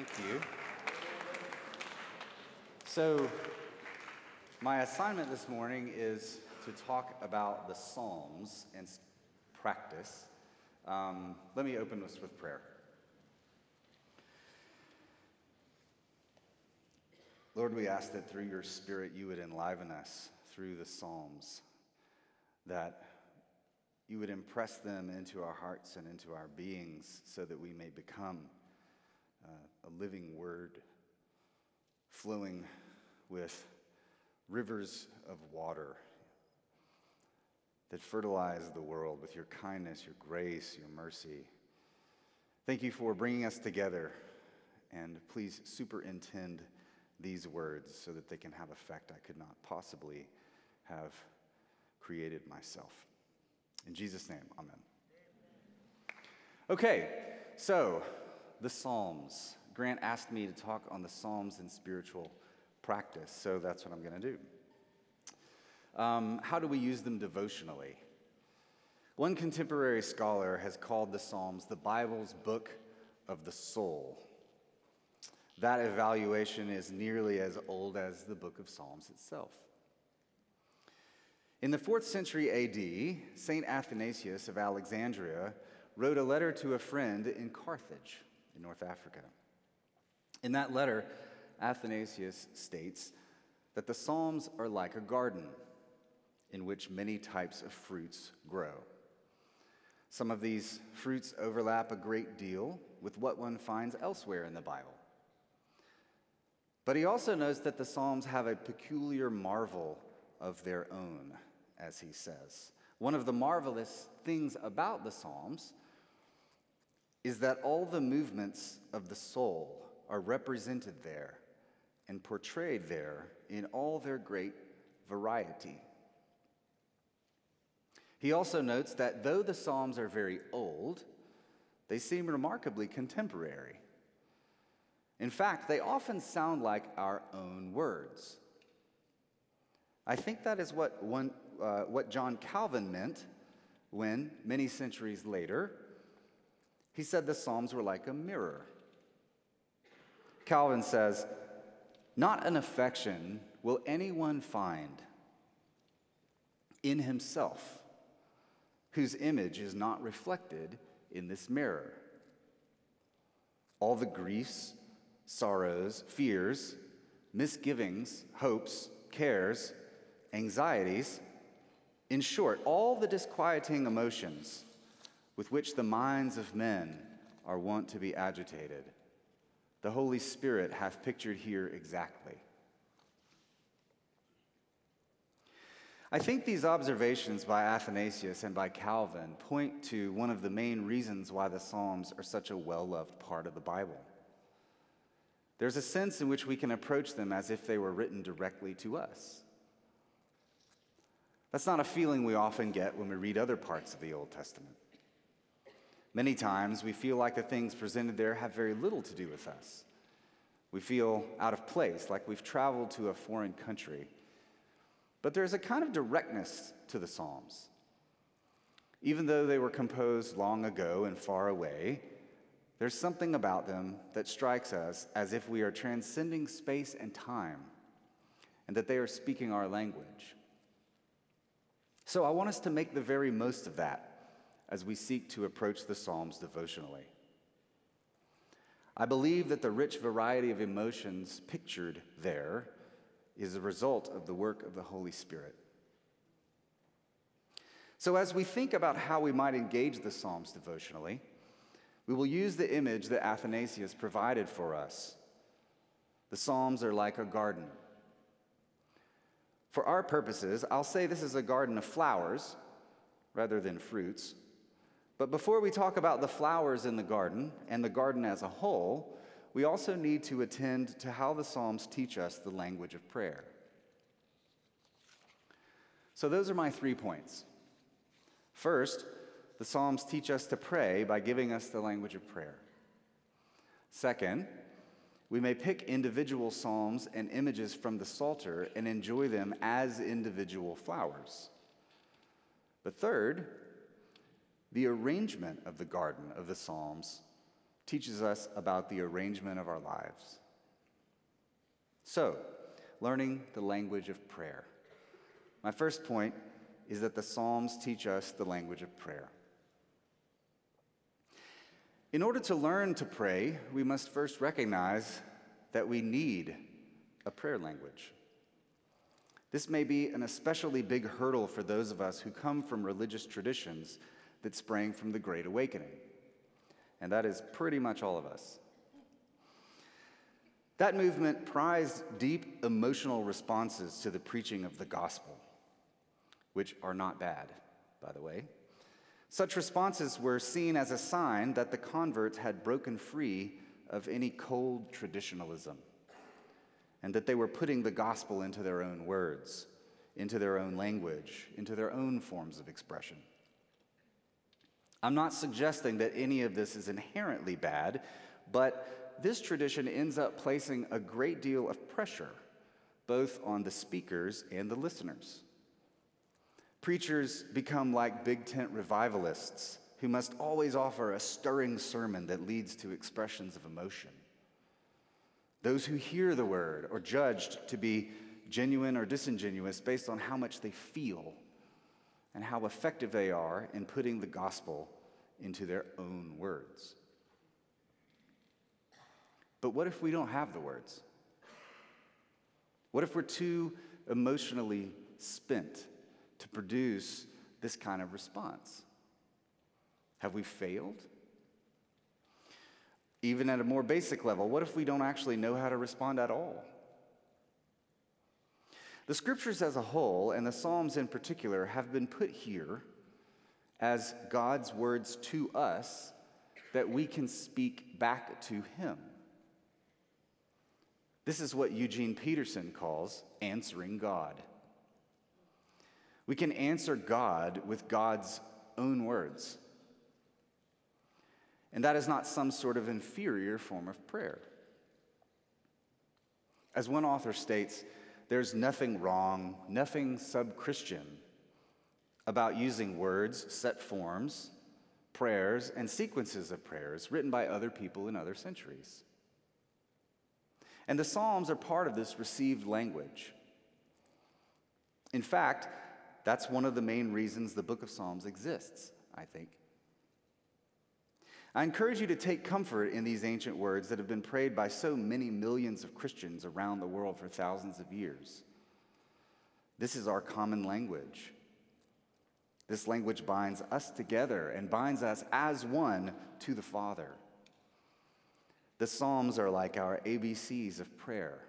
Thank you. So, my assignment this morning is to talk about the Psalms and practice. Um, let me open this with prayer. Lord, we ask that through your Spirit you would enliven us through the Psalms, that you would impress them into our hearts and into our beings so that we may become uh, a living word flowing with rivers of water that fertilize the world with your kindness, your grace, your mercy. Thank you for bringing us together, and please superintend these words so that they can have effect I could not possibly have created myself. In Jesus' name, amen. Okay, so the Psalms. Grant asked me to talk on the Psalms and spiritual practice, so that's what I'm going to do. Um, how do we use them devotionally? One contemporary scholar has called the Psalms the Bible's book of the soul. That evaluation is nearly as old as the book of Psalms itself. In the fourth century AD, St. Athanasius of Alexandria wrote a letter to a friend in Carthage, in North Africa. In that letter, Athanasius states that the Psalms are like a garden in which many types of fruits grow. Some of these fruits overlap a great deal with what one finds elsewhere in the Bible. But he also notes that the Psalms have a peculiar marvel of their own, as he says. One of the marvelous things about the Psalms is that all the movements of the soul are represented there and portrayed there in all their great variety. He also notes that though the Psalms are very old, they seem remarkably contemporary. In fact, they often sound like our own words. I think that is what, one, uh, what John Calvin meant when, many centuries later, he said the Psalms were like a mirror. Calvin says, Not an affection will anyone find in himself whose image is not reflected in this mirror. All the griefs, sorrows, fears, misgivings, hopes, cares, anxieties, in short, all the disquieting emotions with which the minds of men are wont to be agitated, the Holy Spirit hath pictured here exactly. I think these observations by Athanasius and by Calvin point to one of the main reasons why the Psalms are such a well loved part of the Bible. There's a sense in which we can approach them as if they were written directly to us. That's not a feeling we often get when we read other parts of the Old Testament. Many times we feel like the things presented there have very little to do with us. We feel out of place, like we've traveled to a foreign country but there's a kind of directness to the Psalms. Even though they were composed long ago and far away, there's something about them that strikes us as if we are transcending space and time and that they are speaking our language. So I want us to make the very most of that as we seek to approach the Psalms devotionally. I believe that the rich variety of emotions pictured there is a result of the work of the Holy Spirit. So, as we think about how we might engage the Psalms devotionally, we will use the image that Athanasius provided for us. The Psalms are like a garden. For our purposes, I'll say this is a garden of flowers rather than fruits. But before we talk about the flowers in the garden and the garden as a whole, we also need to attend to how the Psalms teach us the language of prayer. So, those are my three points. First, the Psalms teach us to pray by giving us the language of prayer. Second, we may pick individual psalms and images from the Psalter and enjoy them as individual flowers. But third, the arrangement of the garden of the Psalms teaches us about the arrangement of our lives. So, learning the language of prayer. My first point is that the Psalms teach us the language of prayer. In order to learn to pray, we must first recognize that we need a prayer language. This may be an especially big hurdle for those of us who come from religious traditions that sprang from the Great Awakening. And that is pretty much all of us. That movement prized deep emotional responses to the preaching of the gospel, which are not bad, by the way. Such responses were seen as a sign that the converts had broken free of any cold traditionalism and that they were putting the gospel into their own words, into their own language, into their own forms of expression. I'm not suggesting that any of this is inherently bad, but this tradition ends up placing a great deal of pressure both on the speakers and the listeners. Preachers become like big tent revivalists who must always offer a stirring sermon that leads to expressions of emotion. Those who hear the word are judged to be genuine or disingenuous based on how much they feel and how effective they are in putting the gospel into their own words. But what if we don't have the words? What if we're too emotionally spent to produce this kind of response? Have we failed? Even at a more basic level, what if we don't actually know how to respond at all? The scriptures as a whole, and the Psalms in particular, have been put here as God's words to us that we can speak back to Him. This is what Eugene Peterson calls answering God. We can answer God with God's own words. And that is not some sort of inferior form of prayer. As one author states, there's nothing wrong, nothing sub Christian about using words, set forms, prayers, and sequences of prayers written by other people in other centuries. And the Psalms are part of this received language. In fact, that's one of the main reasons the book of Psalms exists, I think. I encourage you to take comfort in these ancient words that have been prayed by so many millions of Christians around the world for thousands of years. This is our common language. This language binds us together and binds us as one to the Father. The Psalms are like our ABCs of prayer,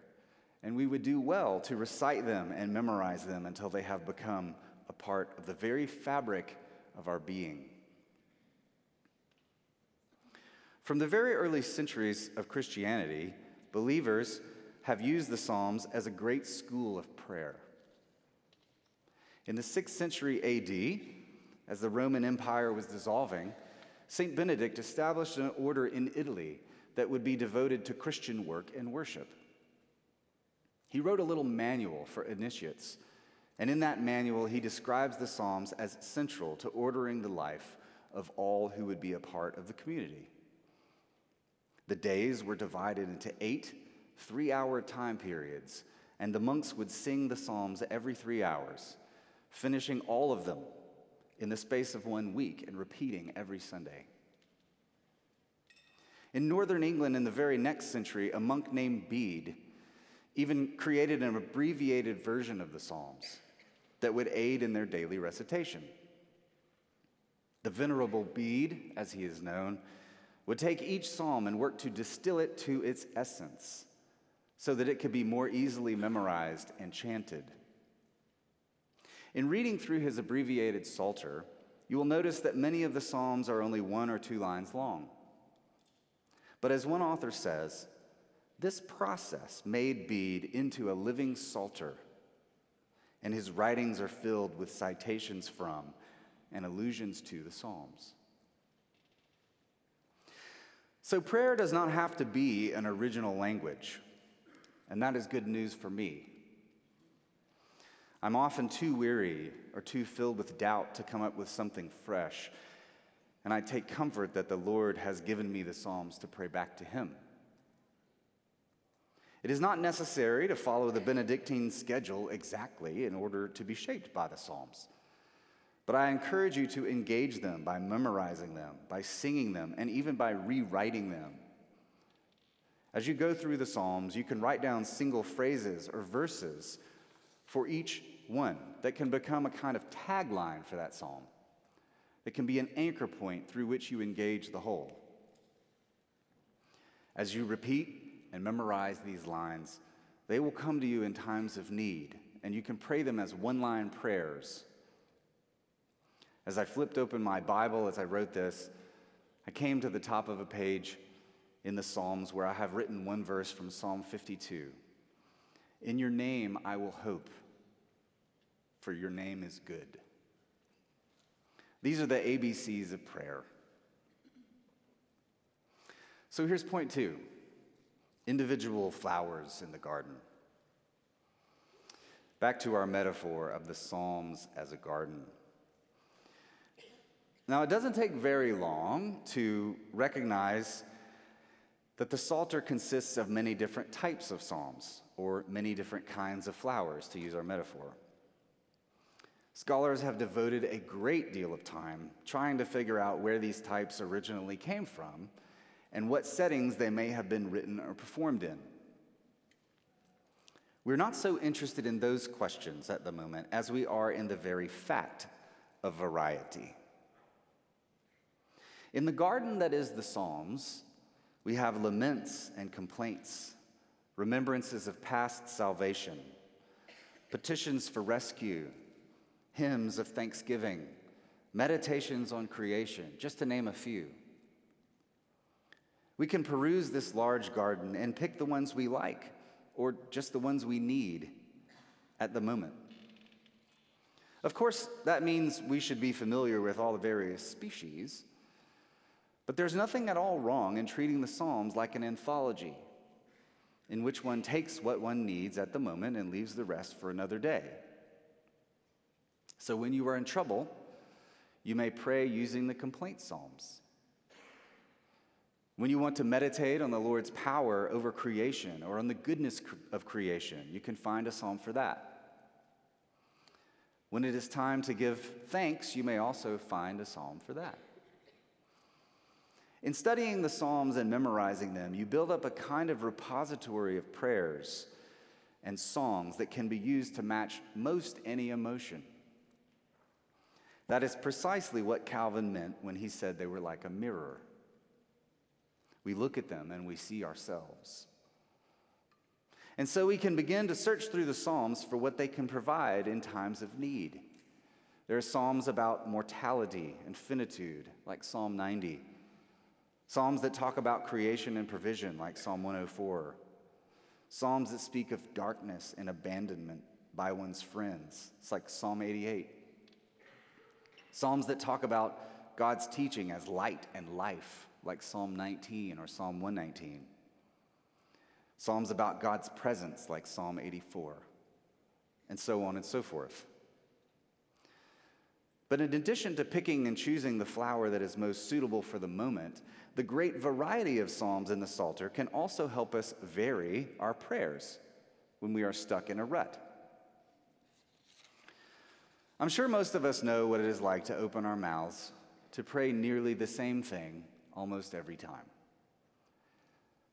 and we would do well to recite them and memorize them until they have become a part of the very fabric of our being. From the very early centuries of Christianity, believers have used the Psalms as a great school of prayer. In the 6th century AD, as the Roman Empire was dissolving, St. Benedict established an order in Italy that would be devoted to Christian work and worship. He wrote a little manual for initiates, and in that manual, he describes the Psalms as central to ordering the life of all who would be a part of the community. The days were divided into eight three hour time periods, and the monks would sing the Psalms every three hours, finishing all of them in the space of one week and repeating every Sunday. In northern England, in the very next century, a monk named Bede even created an abbreviated version of the Psalms that would aid in their daily recitation. The Venerable Bede, as he is known, would take each psalm and work to distill it to its essence so that it could be more easily memorized and chanted. In reading through his abbreviated Psalter, you will notice that many of the Psalms are only one or two lines long. But as one author says, this process made Bede into a living Psalter, and his writings are filled with citations from and allusions to the Psalms. So, prayer does not have to be an original language, and that is good news for me. I'm often too weary or too filled with doubt to come up with something fresh. And I take comfort that the Lord has given me the Psalms to pray back to Him. It is not necessary to follow the Benedictine schedule exactly in order to be shaped by the Psalms. But I encourage you to engage them by memorizing them, by singing them, and even by rewriting them. As you go through the Psalms, you can write down single phrases or verses for each one that can become a kind of tagline for that psalm, that can be an anchor point through which you engage the whole. As you repeat and memorize these lines, they will come to you in times of need, and you can pray them as one line prayers. As I flipped open my Bible as I wrote this, I came to the top of a page in the Psalms where I have written one verse from Psalm 52 In your name I will hope for your name is good. These are the ABCs of prayer. So here's point two individual flowers in the garden. Back to our metaphor of the Psalms as a garden. Now, it doesn't take very long to recognize that the Psalter consists of many different types of psalms, or many different kinds of flowers, to use our metaphor. Scholars have devoted a great deal of time trying to figure out where these types originally came from and what settings they may have been written or performed in. We're not so interested in those questions at the moment as we are in the very fact of variety. In the garden that is the Psalms, we have laments and complaints, remembrances of past salvation, petitions for rescue, hymns of thanksgiving, meditations on creation, just to name a few. We can peruse this large garden and pick the ones we like or just the ones we need at the moment. Of course, that means we should be familiar with all the various species, but there's nothing at all wrong in treating the Psalms like an anthology in which one takes what one needs at the moment and leaves the rest for another day. So when you are in trouble, you may pray using the complaint psalms. When you want to meditate on the Lord's power over creation or on the goodness of creation, you can find a psalm for that. When it is time to give thanks, you may also find a psalm for that. In studying the Psalms and memorizing them, you build up a kind of repository of prayers and songs that can be used to match most any emotion. That is precisely what Calvin meant when he said they were like a mirror. We look at them and we see ourselves. And so we can begin to search through the Psalms for what they can provide in times of need. There are Psalms about mortality and finitude, like Psalm 90. Psalms that talk about creation and provision, like Psalm 104. Psalms that speak of darkness and abandonment by one's friends. It's like Psalm 88. Psalms that talk about God's teaching as light and life, like Psalm 19 or Psalm 119. Psalms about God's presence, like Psalm 84, and so on and so forth. But in addition to picking and choosing the flower that is most suitable for the moment, the great variety of Psalms in the Psalter can also help us vary our prayers when we are stuck in a rut. I'm sure most of us know what it is like to open our mouths to pray nearly the same thing almost every time.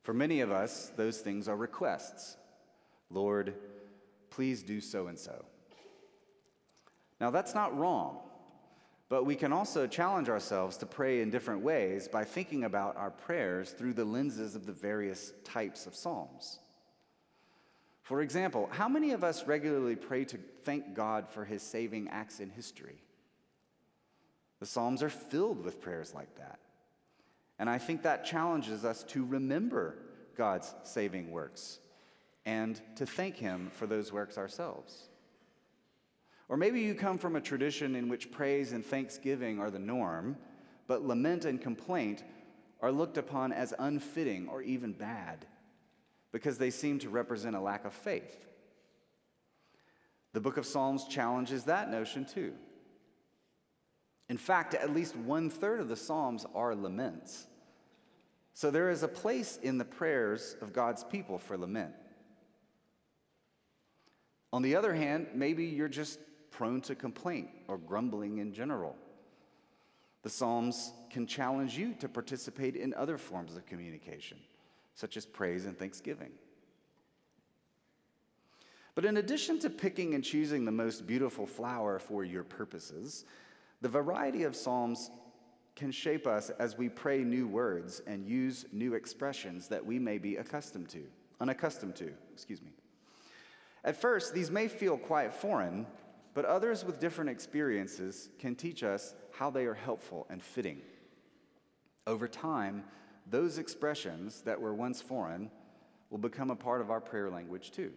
For many of us, those things are requests. Lord, please do so and so. Now, that's not wrong, but we can also challenge ourselves to pray in different ways by thinking about our prayers through the lenses of the various types of Psalms. For example, how many of us regularly pray to thank God for his saving acts in history? The Psalms are filled with prayers like that. And I think that challenges us to remember God's saving works and to thank him for those works ourselves. Or maybe you come from a tradition in which praise and thanksgiving are the norm, but lament and complaint are looked upon as unfitting or even bad because they seem to represent a lack of faith. The book of Psalms challenges that notion too. In fact, at least one third of the Psalms are laments. So there is a place in the prayers of God's people for lament. On the other hand, maybe you're just prone to complaint or grumbling in general. The Psalms can challenge you to participate in other forms of communication, such as praise and thanksgiving. But in addition to picking and choosing the most beautiful flower for your purposes, the variety of Psalms can shape us as we pray new words and use new expressions that we may be accustomed to, unaccustomed to, excuse me. At first, these may feel quite foreign, but others with different experiences can teach us how they are helpful and fitting. Over time, those expressions that were once foreign will become a part of our prayer language too.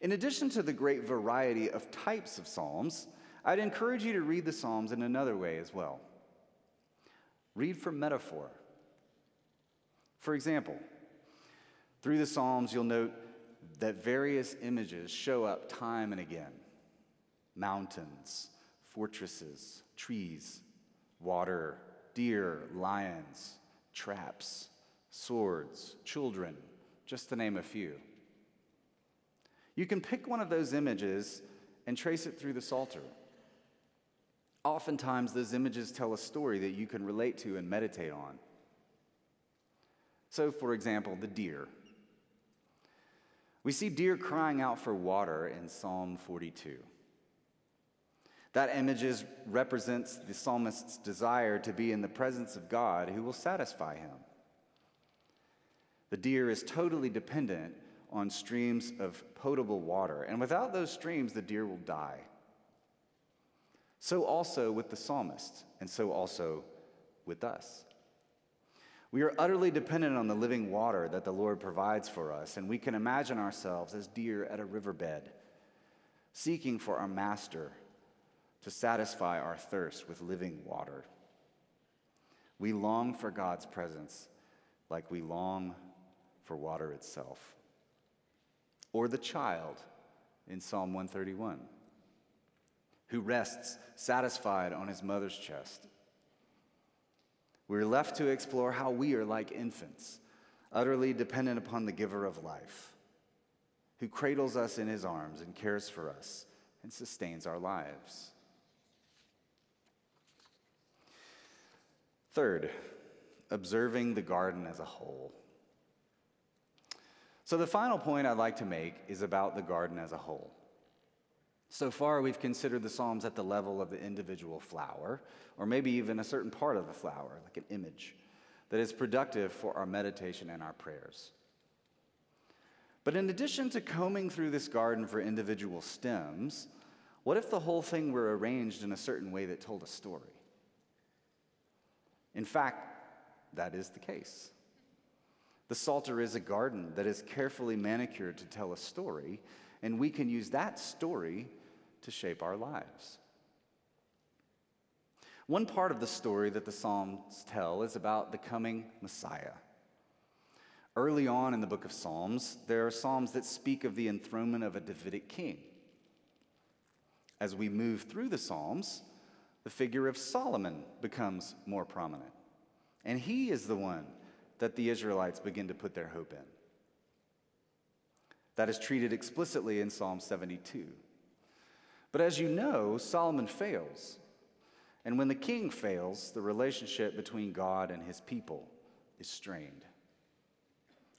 In addition to the great variety of types of Psalms, I'd encourage you to read the Psalms in another way as well. Read for metaphor. For example, through the Psalms, you'll note that various images show up time and again mountains, fortresses, trees, water, deer, lions, traps, swords, children, just to name a few. You can pick one of those images and trace it through the Psalter. Oftentimes, those images tell a story that you can relate to and meditate on. So, for example, the deer. We see deer crying out for water in Psalm 42. That image represents the psalmist's desire to be in the presence of God who will satisfy him. The deer is totally dependent on streams of potable water, and without those streams, the deer will die. So also with the psalmist, and so also with us. We are utterly dependent on the living water that the Lord provides for us, and we can imagine ourselves as deer at a riverbed, seeking for our master to satisfy our thirst with living water. We long for God's presence like we long for water itself. Or the child in Psalm 131 who rests satisfied on his mother's chest. We're left to explore how we are like infants, utterly dependent upon the giver of life, who cradles us in his arms and cares for us and sustains our lives. Third, observing the garden as a whole. So, the final point I'd like to make is about the garden as a whole. So far, we've considered the Psalms at the level of the individual flower, or maybe even a certain part of the flower, like an image, that is productive for our meditation and our prayers. But in addition to combing through this garden for individual stems, what if the whole thing were arranged in a certain way that told a story? In fact, that is the case. The Psalter is a garden that is carefully manicured to tell a story, and we can use that story to shape our lives. One part of the story that the Psalms tell is about the coming Messiah. Early on in the book of Psalms, there are Psalms that speak of the enthronement of a Davidic king. As we move through the Psalms, the figure of Solomon becomes more prominent. And he is the one that the Israelites begin to put their hope in. That is treated explicitly in Psalm 72. But as you know, Solomon fails. And when the king fails, the relationship between God and his people is strained.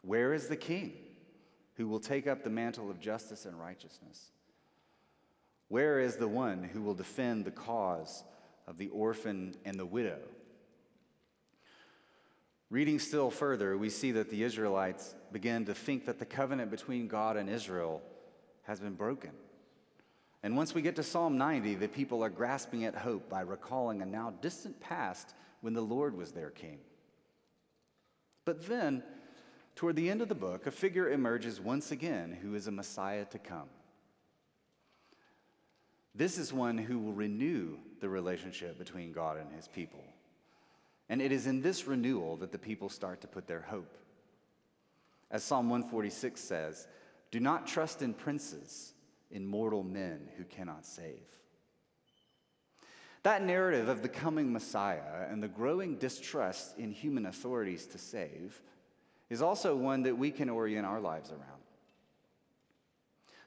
Where is the king who will take up the mantle of justice and righteousness? Where is the one who will defend the cause of the orphan and the widow? Reading still further, we see that the Israelites begin to think that the covenant between God and Israel has been broken. And once we get to Psalm 90, the people are grasping at hope by recalling a now distant past when the Lord was their king. But then, toward the end of the book, a figure emerges once again who is a Messiah to come. This is one who will renew the relationship between God and his people. And it is in this renewal that the people start to put their hope. As Psalm 146 says, do not trust in princes in mortal men who cannot save. That narrative of the coming Messiah and the growing distrust in human authorities to save is also one that we can orient our lives around.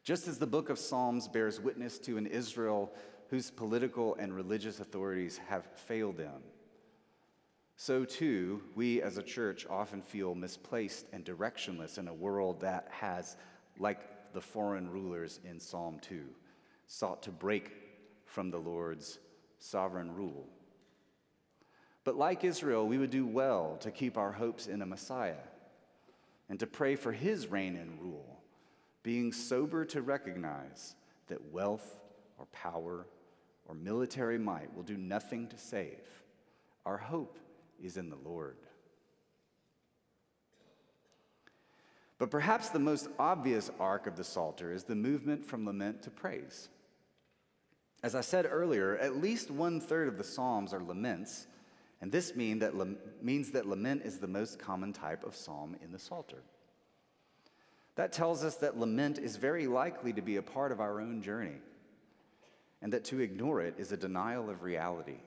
Just as the book of Psalms bears witness to an Israel whose political and religious authorities have failed them, so too, we as a church often feel misplaced and directionless in a world that has, like the foreign rulers in Psalm 2, sought to break from the Lord's sovereign rule. But like Israel, we would do well to keep our hopes in a Messiah and to pray for his reign and rule, being sober to recognize that wealth or power or military might will do nothing to save. Our hope is in the Lord. But perhaps the most obvious arc of the Psalter is the movement from lament to praise. As I said earlier, at least one third of the Psalms are laments, and this mean that, means that lament is the most common type of psalm in the Psalter. That tells us that lament is very likely to be a part of our own journey, and that to ignore it is a denial of reality.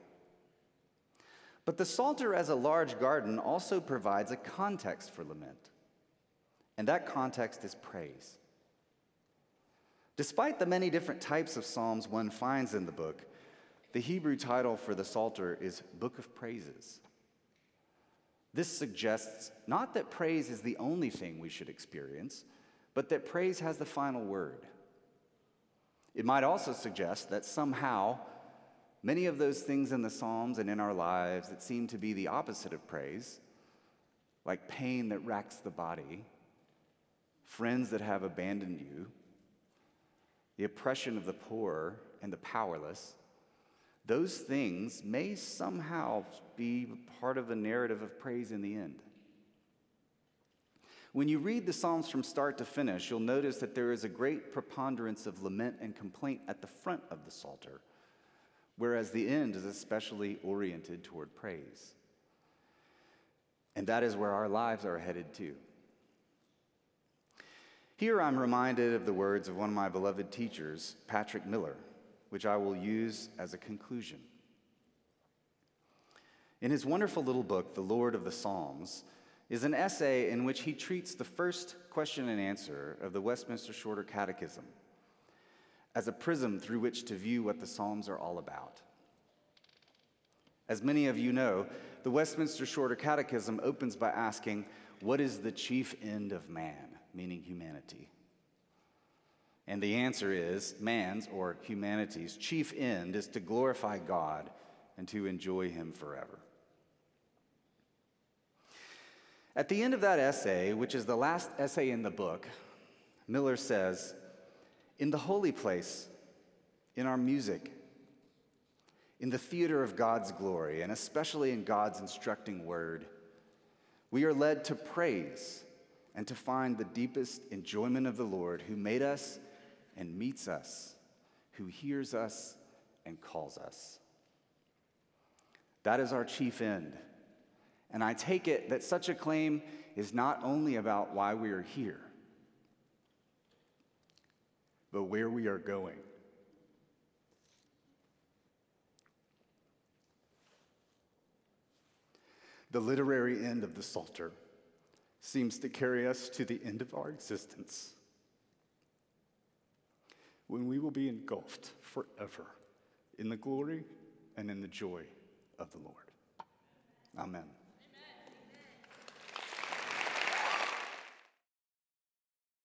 But the Psalter as a large garden also provides a context for lament, and that context is praise. Despite the many different types of Psalms one finds in the book, the Hebrew title for the Psalter is Book of Praises. This suggests not that praise is the only thing we should experience, but that praise has the final word. It might also suggest that somehow Many of those things in the Psalms and in our lives that seem to be the opposite of praise, like pain that racks the body, friends that have abandoned you, the oppression of the poor and the powerless, those things may somehow be part of the narrative of praise in the end. When you read the Psalms from start to finish, you'll notice that there is a great preponderance of lament and complaint at the front of the Psalter whereas the end is especially oriented toward praise. And that is where our lives are headed to. Here I'm reminded of the words of one of my beloved teachers, Patrick Miller, which I will use as a conclusion. In his wonderful little book, The Lord of the Psalms, is an essay in which he treats the first question and answer of the Westminster Shorter Catechism as a prism through which to view what the Psalms are all about. As many of you know, the Westminster Shorter Catechism opens by asking, What is the chief end of man? Meaning humanity. And the answer is man's or humanity's chief end is to glorify God and to enjoy Him forever. At the end of that essay, which is the last essay in the book, Miller says, in the holy place, in our music, in the theater of God's glory, and especially in God's instructing word, we are led to praise and to find the deepest enjoyment of the Lord who made us and meets us, who hears us and calls us. That is our chief end. And I take it that such a claim is not only about why we are here, but where we are going. The literary end of the Psalter seems to carry us to the end of our existence when we will be engulfed forever in the glory and in the joy of the Lord. Amen.